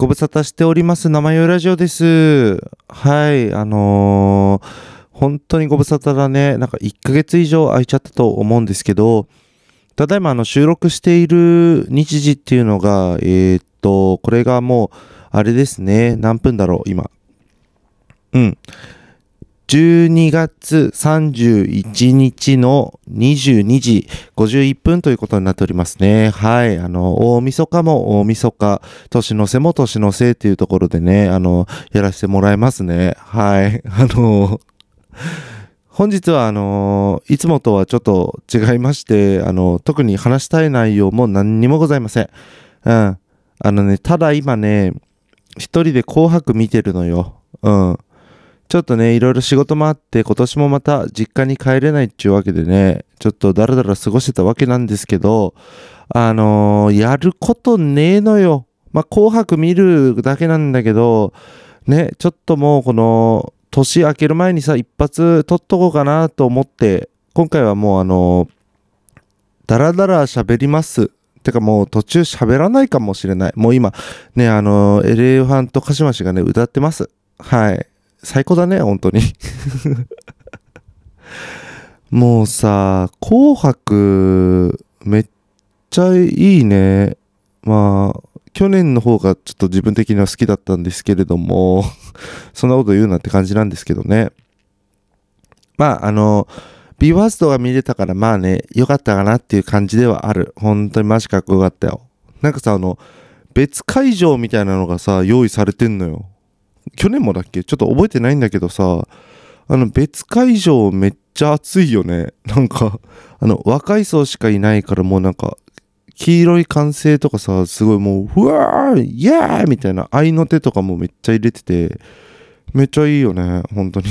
ご無沙汰しております。生よラジオです。はい、あのー本当にご無沙汰だね。なんか1ヶ月以上空いちゃったと思うんですけど、ただいまあの収録している日時っていうのが、えーっと、これがもう、あれですね。何分だろう、今。うん。12月31日の22時51分ということになっておりますね。はい。あの、大晦日も大晦日、年の瀬も年の瀬っていうところでね、あの、やらせてもらいますね。はい。あの、本日はあの、いつもとはちょっと違いまして、あの、特に話したい内容も何にもございません。うん。あのね、ただ今ね、一人で紅白見てるのよ。うん。ちょっとね、いろいろ仕事もあって、今年もまた実家に帰れないっていうわけでね、ちょっとだらだら過ごしてたわけなんですけど、あのーやることねえのよ。まあ、紅白見るだけなんだけど、ね、ちょっともうこの、年明ける前にさ、一発撮っとこうかなと思って、今回はもうあのーだらだら喋ります。てかもう途中喋らないかもしれない。もう今、ね、あのーエレファントカシマシがね、歌ってます。はい。最高だね、本当に。もうさ、紅白、めっちゃいいね。まあ、去年の方がちょっと自分的には好きだったんですけれども、そんなこと言うなって感じなんですけどね。まあ、あの、ビーワーストが見れたからまあね、良かったかなっていう感じではある。本当にマジかっこよかったよ。なんかさ、あの、別会場みたいなのがさ、用意されてんのよ。去年もだっけ？ちょっと覚えてないんだけどさ、あの別会場めっちゃ暑いよね。なんか、あの若い層しかいないからもうなんか、黄色い歓声とかさ、すごいもう、ふわーイエーイみたいな愛の手とかもめっちゃ入れてて、めっちゃいいよね、本当に。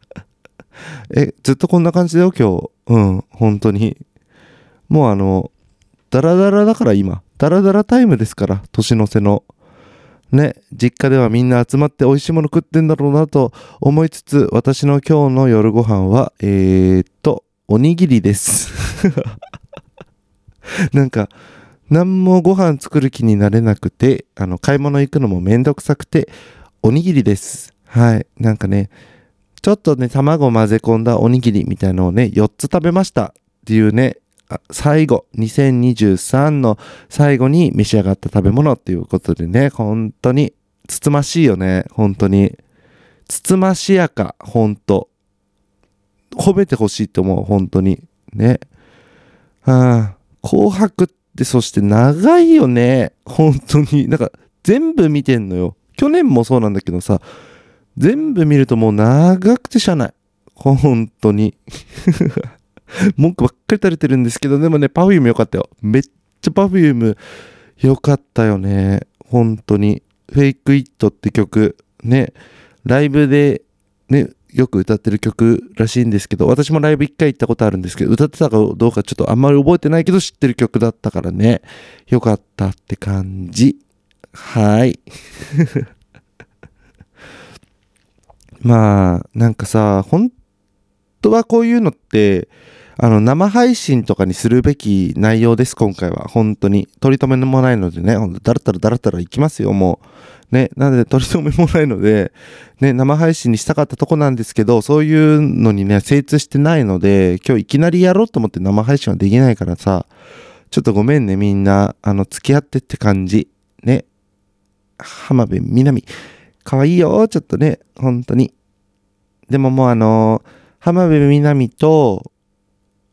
え、ずっとこんな感じだよ、今日？うん、本当に。もうあの、ダラダラだから今。ダラダラタイムですから、年の瀬の。ね、実家ではみんな集まって美味しいもの食ってんだろうなと思いつつ、私の今日の夜ご飯は、えー、っと、おにぎりです。なんか、何もご飯作る気になれなくて、あの、買い物行くのもめんどくさくて、おにぎりです。はい。なんかね、ちょっとね、卵混ぜ込んだおにぎりみたいのをね、4つ食べましたっていうね、最後、2023の最後に召し上がった食べ物っていうことでね、本当に、つつましいよね、本当に。つつましやか、本当褒めてほしいと思う、本当に。ね。はあ、紅白ってそして長いよね、本当に。なんか、全部見てんのよ。去年もそうなんだけどさ、全部見るともう長くてしゃない。本当に。文句ばっかり垂れてるんですけど、でもね、パフューム良かったよ。めっちゃパフューム良かったよね。本当に。フェイクイットって曲、ね、ライブで、ね、よく歌ってる曲らしいんですけど、私もライブ一回行ったことあるんですけど、歌ってたかどうかちょっとあんまり覚えてないけど知ってる曲だったからね、良かったって感じ。はい。まあ、なんかさ、本当はこういうのって、あの、生配信とかにするべき内容です、今回は。本当に。取り留めもないのでね、ほんとだらだらだらだらいきますよ、もう。ね、なので取り留めもないので、ね、生配信にしたかったとこなんですけど、そういうのにね、精通してないので、今日いきなりやろうと思って生配信はできないからさ、ちょっとごめんね、みんな。あの、付き合ってって感じ。ね。浜辺美波。かわいいよ、ちょっとね、本当に。でももうあの浜辺美波と、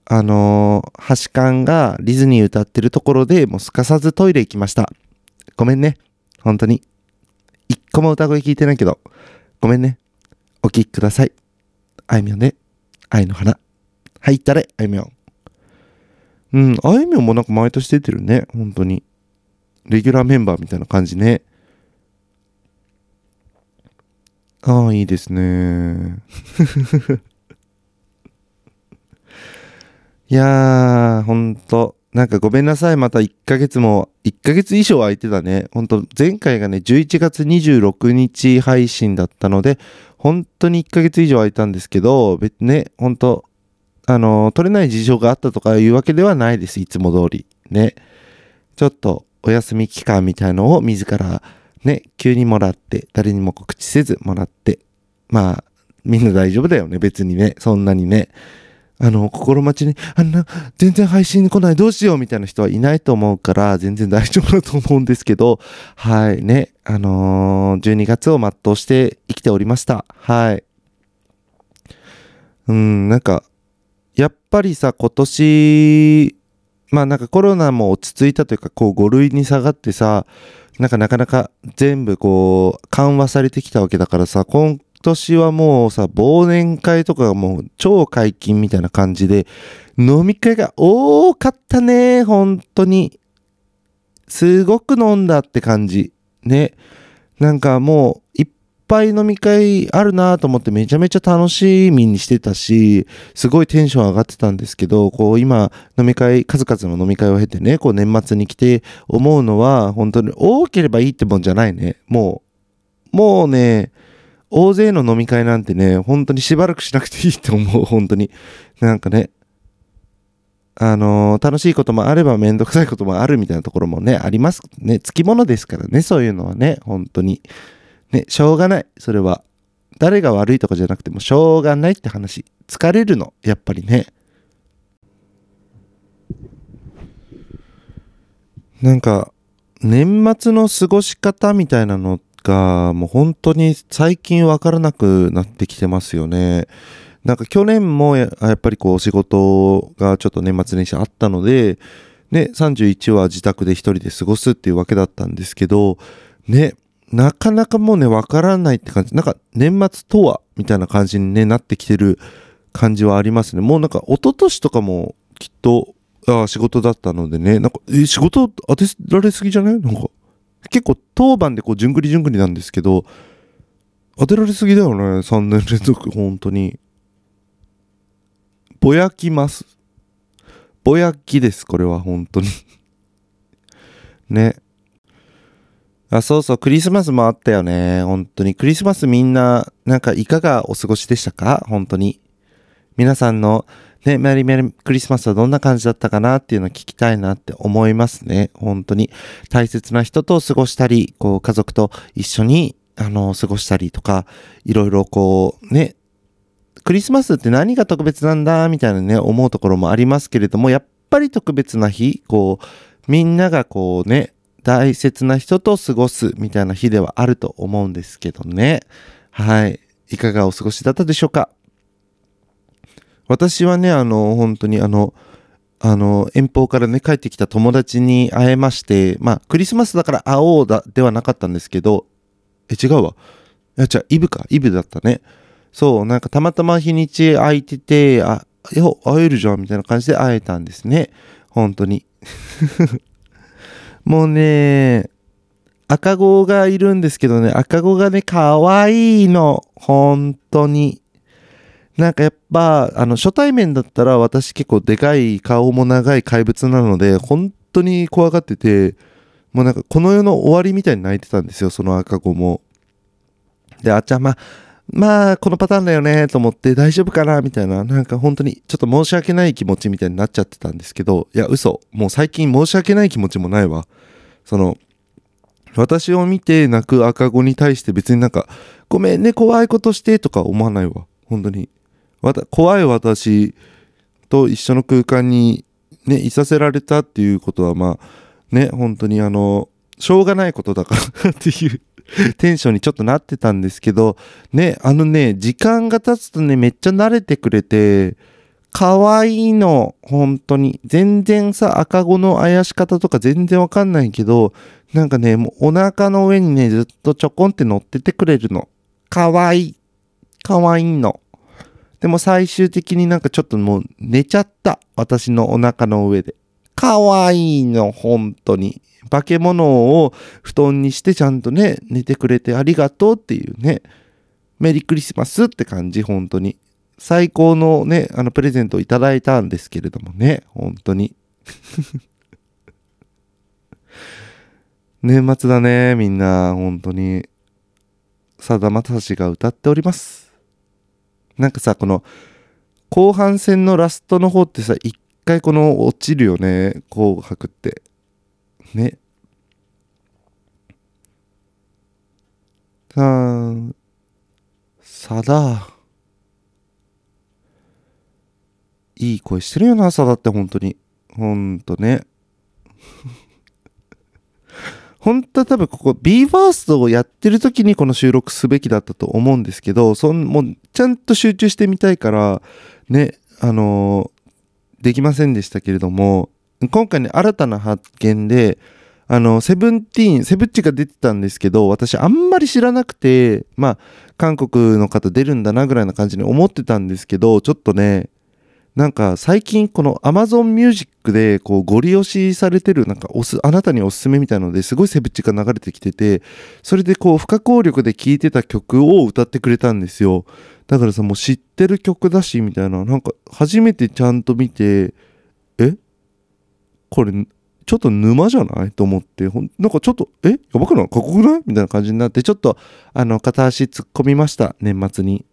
あのー、橋勘がディズニー歌ってるところでもうすかさずトイレ行きました。ごめんね。本当に。一個も歌声聞いてないけど、ごめんね。お聴きください。あいみょんで、愛の花。はい、ったれ、あいみょん。うん、あいみょんもなんか毎年出てるね、本当に。レギュラーメンバーみたいな感じね。ああ、いいですね。いやー、ほんと。なんかごめんなさい。また1ヶ月も、1ヶ月以上空いてたね。ほんと、前回がね、11月26日配信だったので、本当に1ヶ月以上空いたんですけど、別にね、ほんと、あのー、取れない事情があったとかいうわけではないです。いつも通り。ね。ちょっと、お休み期間みたいのを自らね、急にもらって、誰にも告知せずもらって、まあ、みんな大丈夫だよね、別にね、そんなにね。あの、心待ちに、あんな、全然配信来ない、どうしようみたいな人はいないと思うから、全然大丈夫だと思うんですけど、はい、ね、あのー12月を全うして生きておりました。はい。うん、なんか、やっぱりさ、今年、まあなんかコロナも落ち着いたというか、こう5類に下がってさ、なんかなかなか全部こう緩和されてきたわけだからさ、今年はもうさ、忘年会とかがもう超解禁みたいな感じで、飲み会が多かったね、本当に。すごく飲んだって感じ。ね。なんかもういっぱい飲み会あるなと思ってめちゃめちゃ楽しみにしてたし、すごいテンション上がってたんですけど、こう今飲み会、数々の飲み会を経てね、こう年末に来て思うのは、本当に多ければいいってもんじゃないね。もう、もうね、大勢の飲み会なんてね、本当にしばらくしなくていいって思う、本当に。なんかね、あのー楽しいこともあればめんどくさいこともあるみたいなところもね、ありますね。つきものですからね、そういうのはね、本当に。ね、しょうがない、それは。誰が悪いとかじゃなくてもしょうがないって話。疲れるの、やっぱりね。なんか、年末の過ごし方みたいなのっが、もう本当に最近わからなくなってきてますよね。なんか去年もやっぱりこう仕事がちょっと年末年始あったので、ね、31は自宅で一人で過ごすっていうわけだったんですけど、ね、なかなかもうね、わからないって感じ。なんか年末とはみたいな感じに、ね、なってきてる感じはありますね。もうなんか一昨年とかもきっと、あ仕事だったのでね、なんか、え、仕事当てられすぎじゃない？なんか、結構当番でこう、じゅんぐりじゅんぐりなんですけど、当てられすぎだよね、3年連続、本当に。ぼやきます。ぼやきです、これは、本当に。ね。あ、そうそう、クリスマスもあったよね。本当に。クリスマスみんな、なんかいかがお過ごしでしたか？本当に。皆さんの、ね、メリーメリークリスマスはどんな感じだったかなっていうのを聞きたいなって思いますね。本当に。大切な人と過ごしたり、こう、家族と一緒に、あの、過ごしたりとか、いろいろこう、ね、クリスマスって何が特別なんだみたいなね、思うところもありますけれども、やっぱり特別な日、こう、みんながこうね、大切な人と過ごすみたいな日ではあると思うんですけどね。はい。いかがお過ごしだったでしょうか？私はね、あの、本当にあの、あの、遠方からね、帰ってきた友達に会えまして、まあ、クリスマスだから会おうだ、ではなかったんですけど、え、違うわ。いや、じゃイブか、イブだったね。そう、なんかたまたま日にち空いてて、あ、いや、会えるじゃん、みたいな感じで会えたんですね。本当に。もうね、赤子がいるんですけどね、赤子がね、可愛いの。本当に。なんかやっぱ、あの、初対面だったら私結構でかい顔も長い怪物なので、本当に怖がってて、もうなんかこの世の終わりみたいに泣いてたんですよ、その赤子も。で、あっちゃん、まあ、まあ、このパターンだよね、と思って大丈夫かな、みたいな、なんか本当にちょっと申し訳ない気持ちみたいになっちゃってたんですけど、いや、嘘。もう最近申し訳ない気持ちもないわ。その、私を見て泣く赤子に対して別になんか、ごめんね、怖いことしてとか思わないわ。本当に。怖い私と一緒の空間にね、いさせられたっていうことはまあ、ね、本当にあの、しょうがないことだからっていう テンションにちょっとなってたんですけど、ね、あのね、時間が経つとね、めっちゃ慣れてくれて、可愛いの、本当に。全然さ、赤子のあやし方とか全然わかんないけど、なんかね、もうお腹の上にね、ずっとちょこんって乗っててくれるの。可愛い。可愛いの。でも最終的になんかちょっともう寝ちゃった。私のお腹の上で。可愛いの、本当に。化け物を布団にしてちゃんとね、寝てくれてありがとうっていうね。メリークリスマスって感じ、本当に。最高のね、あの、プレゼントをいただいたんですけれどもね、本当に。年末だね、みんな、本当に。さだまさしが歌っております。なんかさ、この、後半戦のラストの方ってさ、一回この落ちるよね、紅白って。ね。さん、さだ。いい声してるよな、さだって本当に。ほんとね。本当は多分ここ BE:FIRST をやってる時にこの収録すべきだったと思うんですけど、そんもうちゃんと集中してみたいから、ね、あのー、できませんでしたけれども、今回ね、新たな発見で、あの、セブンティーン、セブッチが出てたんですけど、私あんまり知らなくて、まあ、韓国の方出るんだなぐらいな感じに思ってたんですけど、ちょっとね、なんか最近この Amazon Music でこうご利用しされてるなんかおすあなたにおすすめみたいのですごいセブチが流れてきててそれでこう不可抗力で聴いてた曲を歌ってくれたんですよ。だからさもう知ってる曲だしみたいな。なんか初めてちゃんと見てえ？これちょっと沼じゃない？と思って。ほんなんかちょっとえ？やばくない？かっこくない？みたいな感じになってちょっとあの片足突っ込みました。年末に。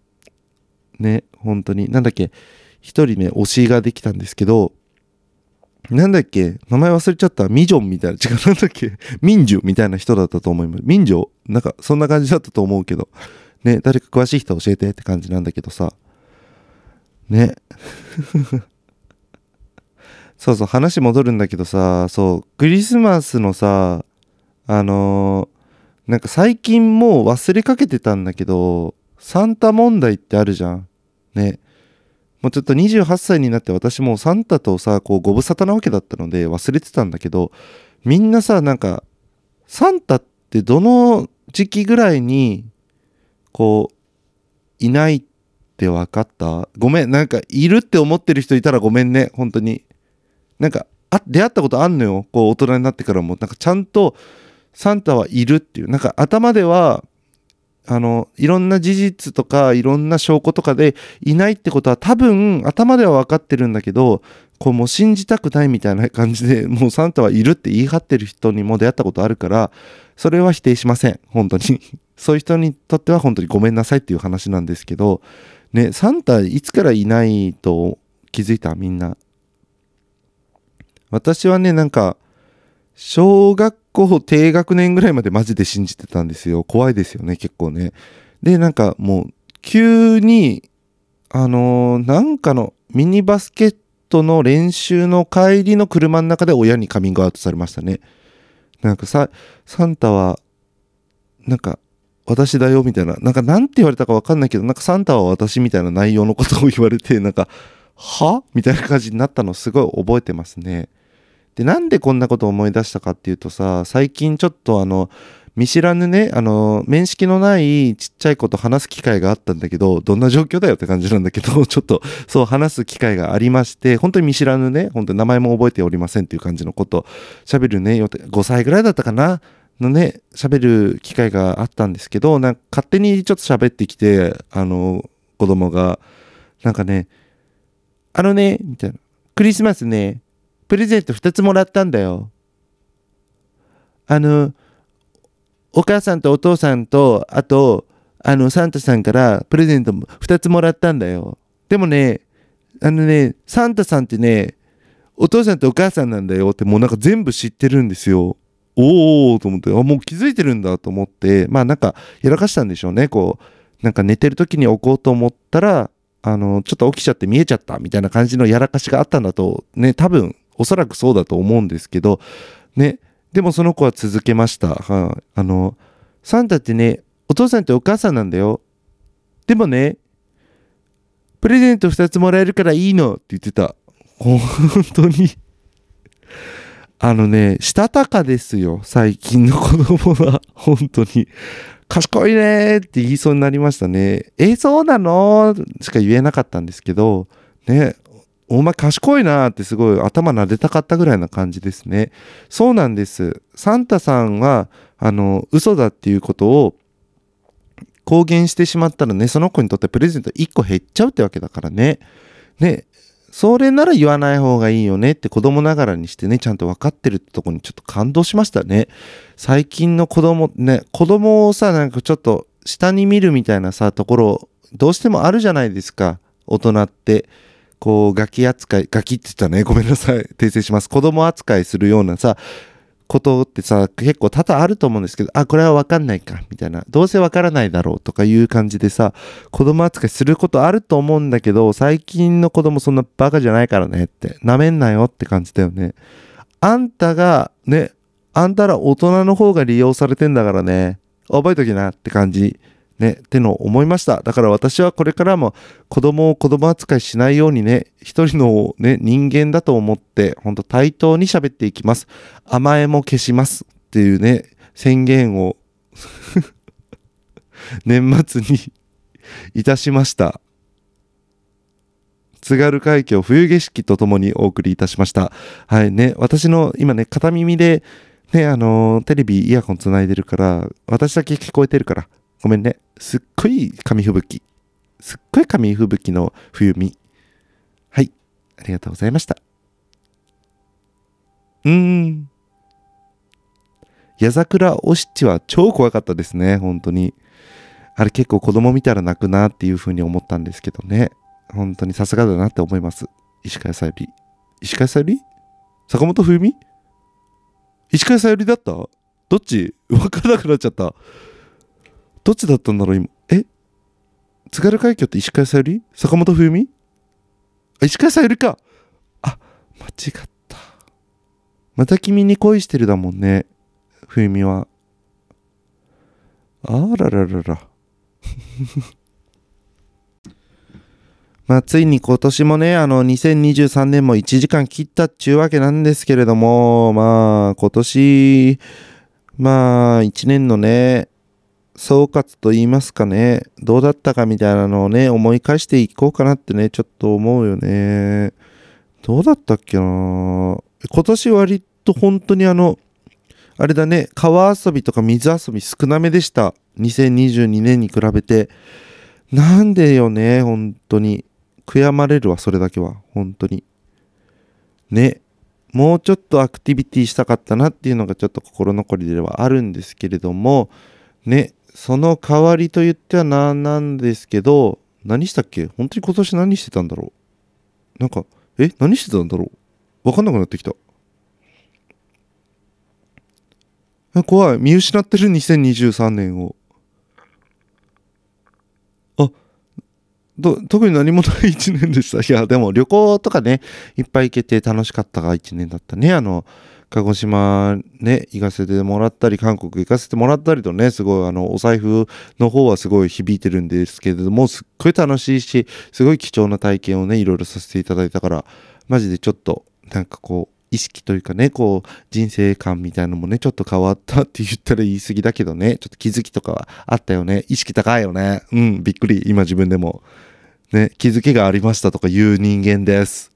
ね本当に。なんだっけ？一人ね、推しができたんですけど、なんだっけ名前忘れちゃった。ミジョンみたいな。違う、なんだっけ民樹みたいな人だったと思います。民女なんか、そんな感じだったと思うけど。ね、誰か詳しい人教えてって感じなんだけどさ。ね。そうそう、話戻るんだけどさ、そう、クリスマスのさ、あのー、なんか最近もう忘れかけてたんだけど、サンタ問題ってあるじゃん。ね。もうちょっと28歳になって私もサンタとさこうご無沙汰なわけだったので忘れてたんだけどみんなさなんかサンタってどの時期ぐらいにこういないって分かった？ごめんなんかいるって思ってる人いたらごめんね本当に。なんかあ出会ったことあんのよこう大人になってからも。なんかちゃんとサンタはいるっていう。なんか頭ではあの、いろんな事実とか、いろんな証拠とかでいないってことは多分頭では分かってるんだけど、こうもう信じたくないみたいな感じで、もうサンタはいるって言い張ってる人にも出会ったことあるから、それは否定しません。本当に。そういう人にとっては本当にごめんなさいっていう話なんですけど、ね、サンタいつからいないと気づいた？みんな。私はね、なんか、小学校低学年ぐらいまでマジで信じてたんですよ。怖いですよね、結構ね。で、なんかもう、急に、あのー、なんかのミニバスケットの練習の帰りの車の中で親にカミングアウトされましたね。なんかさ、サンタは、なんか、私だよみたいな、なんかなんて言われたかわかんないけど、なんかサンタは私みたいな内容のことを言われて、なんか、は？みたいな感じになったのすごい覚えてますね。で、なんでこんなことを思い出したかっていうとさ、最近ちょっとあの、見知らぬね、あの、面識のないちっちゃい子と話す機会があったんだけど、どんな状況だよって感じなんだけど、ちょっとそう話す機会がありまして、本当に見知らぬね、本当に名前も覚えておりませんっていう感じのこと喋るね、5歳ぐらいだったかなのね、喋る機会があったんですけど、なんか勝手にちょっと喋ってきて、あの、子供が、なんかね、あのね、みたいな、クリスマスね、プレゼント2つもらったんだよ。あの、お母さんとお父さんと、あと、あの、サンタさんからプレゼント2つもらったんだよ。でもね、あのね、サンタさんってね、お父さんとお母さんなんだよってもうなんか全部知ってるんですよ。おおと思って、あ、もう気づいてるんだと思って、まあなんかやらかしたんでしょうね。こう、なんか寝てる時に置こうと思ったら、あの、ちょっと起きちゃって見えちゃったみたいな感じのやらかしがあったんだと、ね、多分おそらくそうだと思うんですけど、ね、でもその子は続けました。はあ、あの、サンタってね、お父さんってお母さんなんだよ。でもね、プレゼント2つもらえるからいいのって言ってた。本当にあのね、したたかですよ、最近の子供は。本当に。賢いねって言いそうになりましたね。え、そうなの？しか言えなかったんですけど、ね、お前賢いなってすごい頭撫でたかったぐらいな感じですね。そうなんです。サンタさんは、あの、嘘だっていうことを公言してしまったらね、その子にとってプレゼント1個減っちゃうってわけだからね。ね、それなら言わない方がいいよねって子供ながらにしてね、ちゃんと分かってるってとこにちょっと感動しましたね。最近の子供、ね、子供をさ、なんかちょっと下に見るみたいなさ、ところ、どうしてもあるじゃないですか、大人って。こう、ガキ扱い、ガキって言ったね、ごめんなさい、訂正します。子供扱いするようなさ、ことってさ、結構多々あると思うんですけど、あ、これはわかんないか、みたいな。どうせわからないだろうとかいう感じでさ、子供扱いすることあると思うんだけど、最近の子供そんなバカじゃないからねって、なめんなよって感じだよね。あんたが、ね、あんたら大人の方が利用されてんだからね、覚えときなって感じ。ね、っての思いました。だから私はこれからも子供を子供扱いしないようにね、一人のね、人間だと思って、ほんと対等に喋っていきます。甘えも消しますっていうね、宣言を 年末に いたしました。津軽海峡冬景色とともにお送りいたしました。はいね、私の今ね、片耳でね、あのー、テレビイヤホンつないでるから、私だけ聞こえてるから、ごめんね。すっごい紙吹雪。すっごい紙吹雪の冬見。はい。ありがとうございました。うーん。矢桜お七は超怖かったですね。本当に。あれ結構子供見たら泣くなっていう風に思ったんですけどね。本当にさすがだなって思います。石川さゆり。石川さゆり？坂本冬美？石川さゆりだった？どっち？わからなくなっちゃった。どっちだったんだろう今？え？津軽海峡って石川さゆり？坂本冬美？あ石川さゆりか。あ間違った。また君に恋してるだもんね冬美は。あらららら。まあ、ついに今年もね、あの、2023年も1時間切ったっちゅうわけなんですけれども、まあ、今年、まあ、1年のね、総括と言いますかね、どうだったかみたいなのをね、思い返していこうかなってね、ちょっと思うよね。どうだったっけな今年割と本当にあの、あれだね、川遊びとか水遊び少なめでした。2022年に比べて。なんでよね、本当に。悔やまれるわ、それだけは。本当に。ね。もうちょっとアクティビティしたかったなっていうのがちょっと心残りではあるんですけれども、ね。その代わりと言ってはなんなんですけど、何したっけ？本当に今年何してたんだろう？なんか、え？何してたんだろう？わかんなくなってきた。怖い。見失ってる？2023年を。あ、ど、特に何もない一年でした。いや、でも旅行とかね、いっぱい行けて楽しかったが一年だったね。あの、鹿児島ね、行かせてもらったり、韓国行かせてもらったりとね、すごいあの、お財布の方はすごい響いてるんですけれども、すっごい楽しいし、すごい貴重な体験をね、いろいろさせていただいたから、マジでちょっと、なんかこう、意識というかね、こう、人生観みたいのもね、ちょっと変わったって言ったら言い過ぎだけどね、ちょっと気づきとかはあったよね。意識高いよね。うん、びっくり。今自分でも。ね、気づきがありましたとか言う人間です。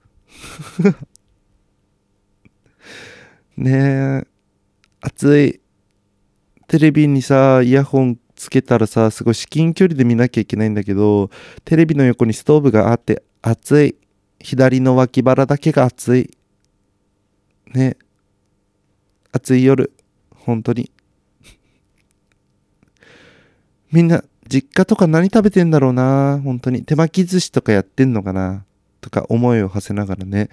ねえ、暑い。テレビにさ、イヤホンつけたらさ、すごい至近距離で見なきゃいけないんだけど、テレビの横にストーブがあって暑い。左の脇腹だけが暑い。ね暑い夜。本当に。みんな、実家とか何食べてんだろうな本当に。手巻き寿司とかやってんのかなとか思いを馳せながらね。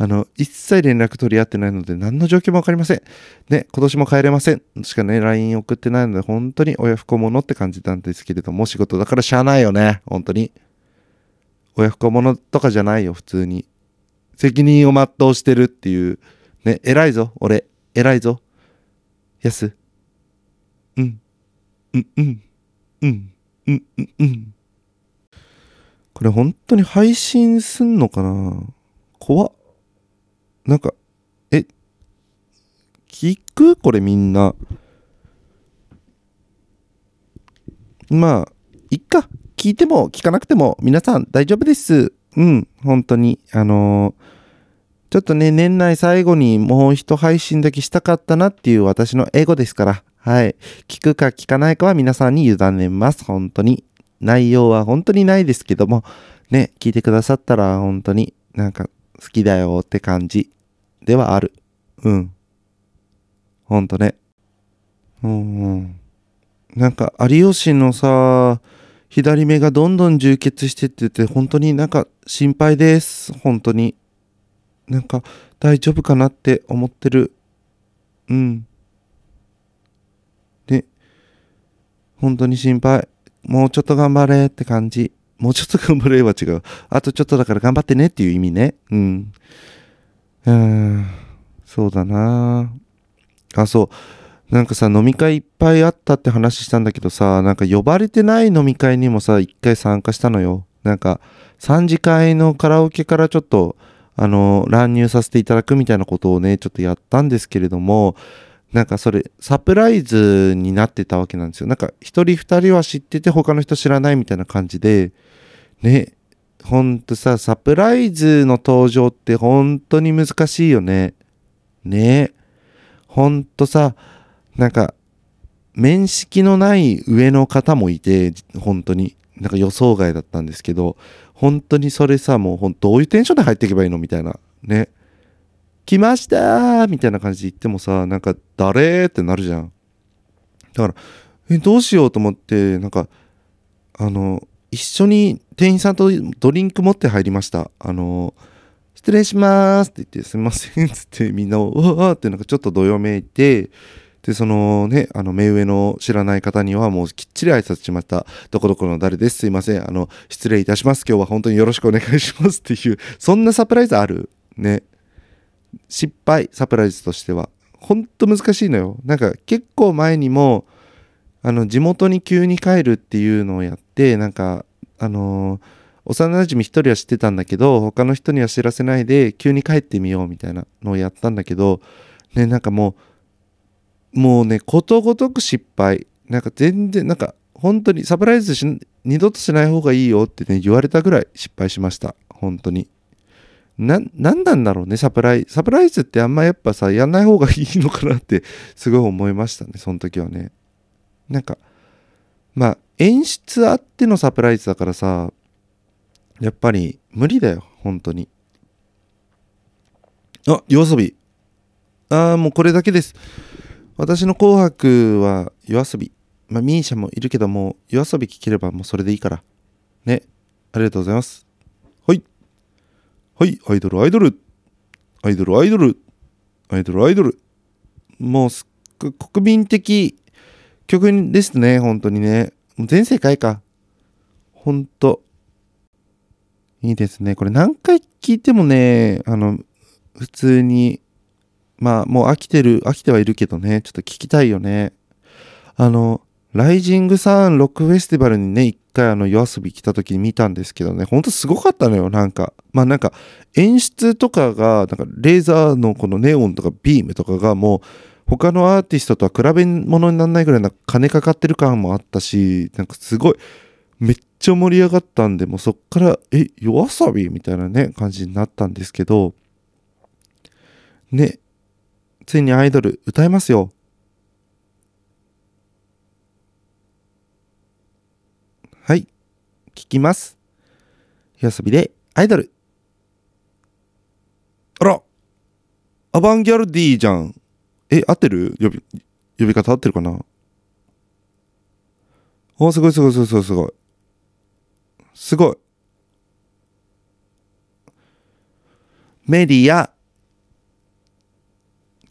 あの、一切連絡取り合ってないので、何の状況もわかりません。ね、今年も帰れません。しかね、LINE 送ってないので、本当に親不孝者って感じなんですけれども、仕事だからしゃあないよね。本当に。親不孝者とかじゃないよ、普通に。責任を全うしてるっていう。ね、偉いぞ、俺。偉いぞ。やす。うん。うん、うん。うん。うん、うん、うん。これ本当に配信すんのかな？怖っ。なんか、え、聞く？これみんな。まあ、いっか。聞いても聞かなくても皆さん大丈夫です。うん、本当に。あのー、ちょっとね、年内最後にもう一配信だけしたかったなっていう私のエゴですから。はい。聞くか聞かないかは皆さんに委ねます。本当に。内容は本当にないですけども、ね、聞いてくださったら本当になんか好きだよって感じではある。うん。ほんとね。うんうん。なんか、有吉のさ、左目がどんどん充血してってて、本当になんか心配です。本当に。なんか、大丈夫かなって思ってる。うん。で、本当に心配。もうちょっと頑張れって感じ。もうちょっと頑張れは違う。あとちょっとだから頑張ってねっていう意味ね。うん。うん。そうだなあ、そう。なんかさ、飲み会いっぱいあったって話したんだけどさ、なんか呼ばれてない飲み会にもさ、一回参加したのよ。なんか、3次会のカラオケからちょっと、あの、乱入させていただくみたいなことをね、ちょっとやったんですけれども、なんかそれ、サプライズになってたわけなんですよ。なんか、一人二人は知ってて、他の人知らないみたいな感じで、ね、ほんとさ、サプライズの登場って本当に難しいよね。ねほんとさ、なんか、面識のない上の方もいて、本当に。なんか予想外だったんですけど、本当にそれさ、もうほんどういうテンションで入っていけばいいのみたいな。ね。来ましたーみたいな感じで言ってもさ、なんか、誰ってなるじゃん。だから、え、どうしようと思って、なんか、あの、一緒に店員さんとドリンク持って入りました。あの、失礼しますって言って、すみませんっつってみんなを、うわーってなんかちょっとどよめいて、で、そのね、あの、目上の知らない方にはもうきっちり挨拶しました。どこどこの誰です。すいません。あの、失礼いたします。今日は本当によろしくお願いしますっていう、そんなサプライズある？ね。失敗、サプライズとしては。ほんと難しいのよ。なんか結構前にも、あの、地元に急に帰るっていうのをやって、なんか、あのー幼馴染一人は知ってたんだけど、他の人には知らせないで、急に帰ってみようみたいなのをやったんだけど、ね、なんかもう、もうね、ことごとく失敗。なんか全然、なんか、本当にサプライズし二度としない方がいいよってね、言われたぐらい失敗しました。本当に。な、なんなんだろうね、サプライズ。サプライズってあんまやっぱさ、やんない方がいいのかなって、すごい思いましたね、その時はね。なんか、まあ、演出あってのサプライズだからさ、やっぱり無理だよ、本当に。あ、夜遊び。ああ、もうこれだけです。私の紅白は夜遊び。まあ、ミーシャもいるけども、夜遊び聴ければもうそれでいいから。ね。ありがとうございます。はい。はい、アイドル、アイドル。アイドル、アイドル。アイドル、アイドル。もうすっごい国民的曲ですね、本当にね。全世界か。ほんと。いいですね。これ何回聞いてもね、あの、普通に、まあもう飽きてる、飽きてはいるけどね、ちょっと聞きたいよね。あの、ライジングサンロックフェスティバルにね、一回あの夜遊び来た時に見たんですけどね、ほんとすごかったのよ、なんか。まあなんか演出とかが、なんかレーザーのこのネオンとかビームとかがもう他のアーティストとは比べ物にならないぐらいな金かかってる感もあったし、なんかすごい、めっちゃ盛り上がったんで、もうそっから、え、夜遊び？みたいなね、感じになったんですけど、ね、ついにアイドル歌えますよ。はい、聞きます。夜遊びでアイドル。あら、アバンギャルディじゃん。え、合ってる？呼び、呼び方合ってるかな？お、すごいすごいすごいすごいすごい。すごい。メディア、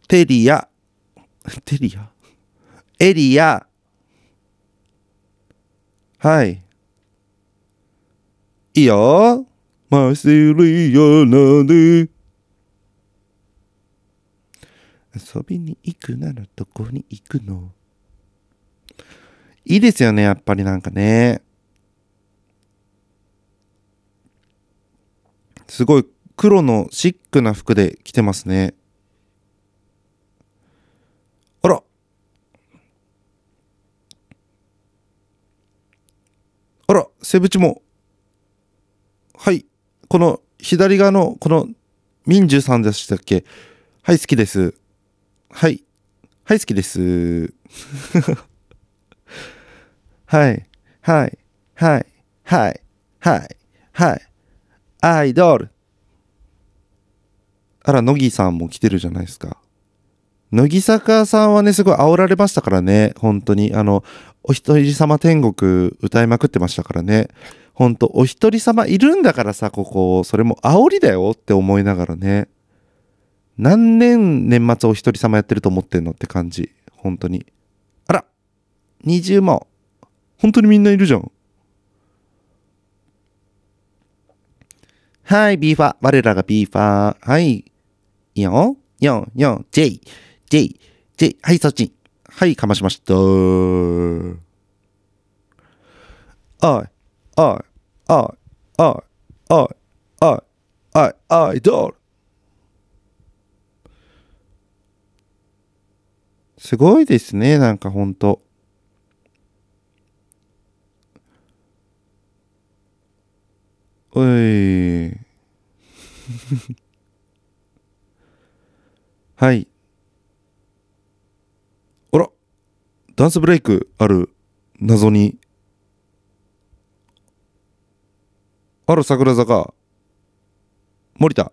テリア、テリア、エリア、はい。いいよー。マシリアナで。遊びに行くならどこに行くの？いいですよね、やっぱりなんかね。すごい黒のシックな服で着てますね。あら。あら、セブチも。はい。この左側のこのミンジュさんでしたっけ？はい、好きです。はい。はい、好きです。はい。はい。はい。はい。はい。はい。アイドル。あら、乃木さんも来てるじゃないですか。乃木坂さんはね、すごい煽られましたからね。本当に。あの、お一人様天国歌いまくってましたからね。本当お一人様いるんだからさ、ここ。それも煽りだよって思いながらね。何年年末お一人様やってると思ってんのって感じ。本当に。あら !20 万。本当にみんないるじゃん。はい、ビーファ。我らがビーファー。はい。いいよ。4、4、J、J、J。はい、そっち。はい、かましました。おい、おい、おい、おい、おい、おい、おい、アイドル。すごいですね、なんかほんと。おい。はい。あら、ダンスブレイクある謎に。ある桜坂。森田。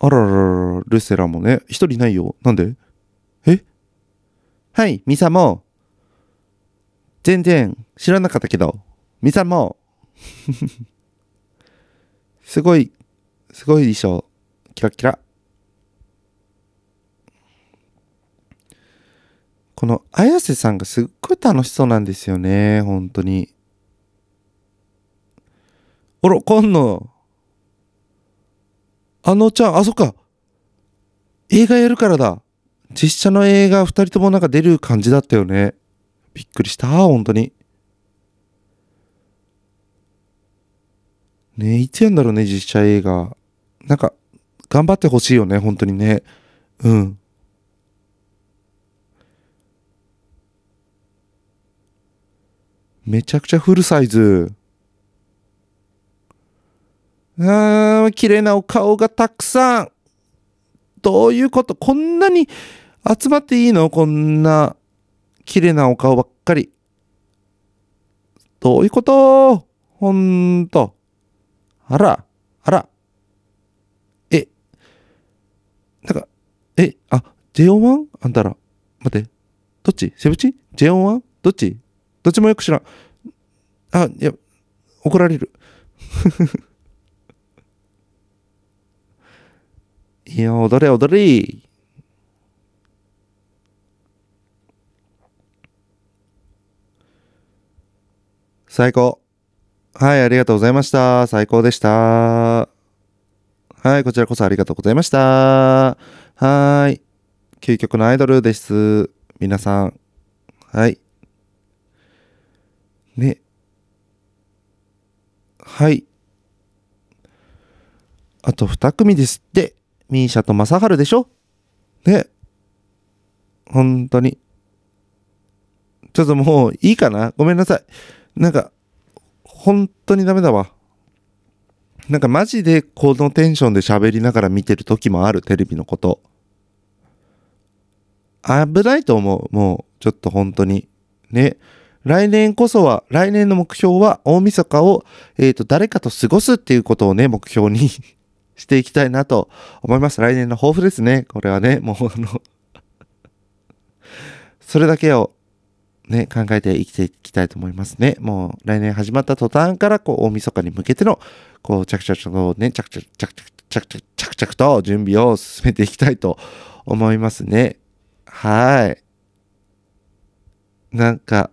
あらららら、ルセラもね、一人ないよ。なんで？え？はい、ミサも。全然知らなかったけど。ミサも。すごい、すごいでしょ。キラキラ。この綾瀬さんがすっごい楽しそうなんですよね。本当に。あら、かんな。あのちゃん、あ、そっか。映画やるからだ。実写の映画2人ともなんか出る感じだったよね。びっくりした、本当に。ねいつやんだろうね、実写映画。なんか、頑張ってほしいよね、本当にね。うん。めちゃくちゃフルサイズ。あー、綺麗なお顔がたくさん。どういうこと？こんなに集まっていいの？こんな綺麗なお顔ばっかり。どういうこと？ほんと。あら、あら。え？なんか、え、あ、JO1? あんたら。待って。どっち？セブチ ?JO1? どっち？どっちもよく知らん。あ、いや、怒られる。いや、踊れ踊れ。最高。はい、ありがとうございました。最高でした。はい、こちらこそありがとうございました。はい。究極のアイドルです。皆さん。はい。ね。はい。あと2組ですって。ミーシャとマサハルでしょ？ね。本当に。ちょっともういいかな？ごめんなさい。なんか、本当にダメだわ。なんかマジでこのテンションで喋りながら見てる時もある、テレビのこと。危ないと思う。もう、ちょっと本当に。ね。来年こそは、来年の目標は大晦日を、えっ、ー、と、誰かと過ごすっていうことをね、目標にしていきたいなと思います。来年の抱負ですね。これはね、もうあの それだけをね、考えて生きていきたいと思いますね。もう来年始まった途端から、こう、大晦日に向けての、こう、着々とね、着々、着々、着々、着々と準備を進めていきたいと思いますね。はい。なんか、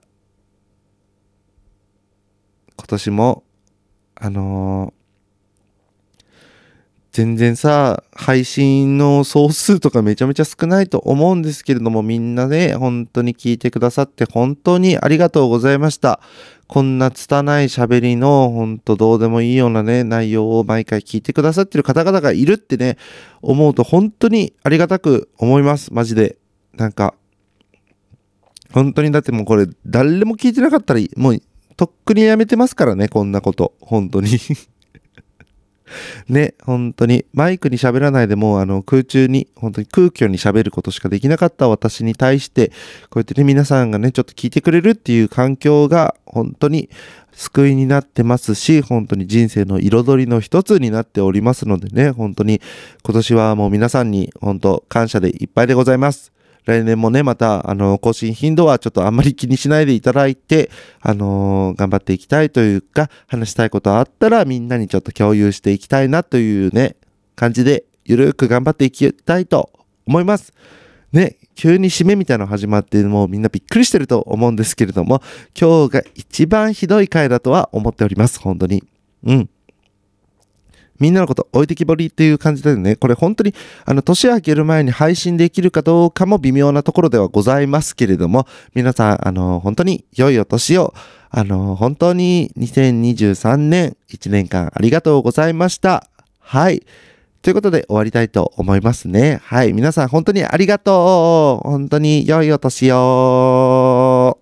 今年も、あのー全然さ、配信の総数とかめちゃめちゃ少ないと思うんですけれども、みんなね、本当に聞いてくださって本当にありがとうございました。こんな拙い喋りの、本当どうでもいいようなね、内容を毎回聞いてくださってる方々がいるってね、思うと本当にありがたく思います。マジで。なんか、本当にだってもうこれ誰も聞いてなかったらもうとっくにやめてますからね、こんなこと。本当に ね、本当に、マイクに喋らないでも、あの、空中に、本当に空虚に喋ることしかできなかった私に対して、こうやってね、皆さんがね、ちょっと聞いてくれるっていう環境が、本当に救いになってますし、本当に人生の彩りの一つになっておりますのでね、本当に、今年はもう皆さんに、本当感謝でいっぱいでございます。来年もね、また、あの、更新頻度はちょっとあんまり気にしないでいただいて、あのー、頑張っていきたいというか、話したいことあったらみんなにちょっと共有していきたいなというね、感じでゆるく頑張っていきたいと思います。ね、急に締めみたいなの始まってもうみんなびっくりしてると思うんですけれども、今日が一番ひどい回だとは思っております。本当に。うん。みんなのこと置いてきぼりっていう感じでね、これ本当にあの年明ける前に配信できるかどうかも微妙なところではございますけれども、皆さん、あの、本当に良いお年を、あの、本当に2023年1年間ありがとうございました。はい。ということで終わりたいと思いますね。はい。皆さん本当にありがとう。本当に良いお年を。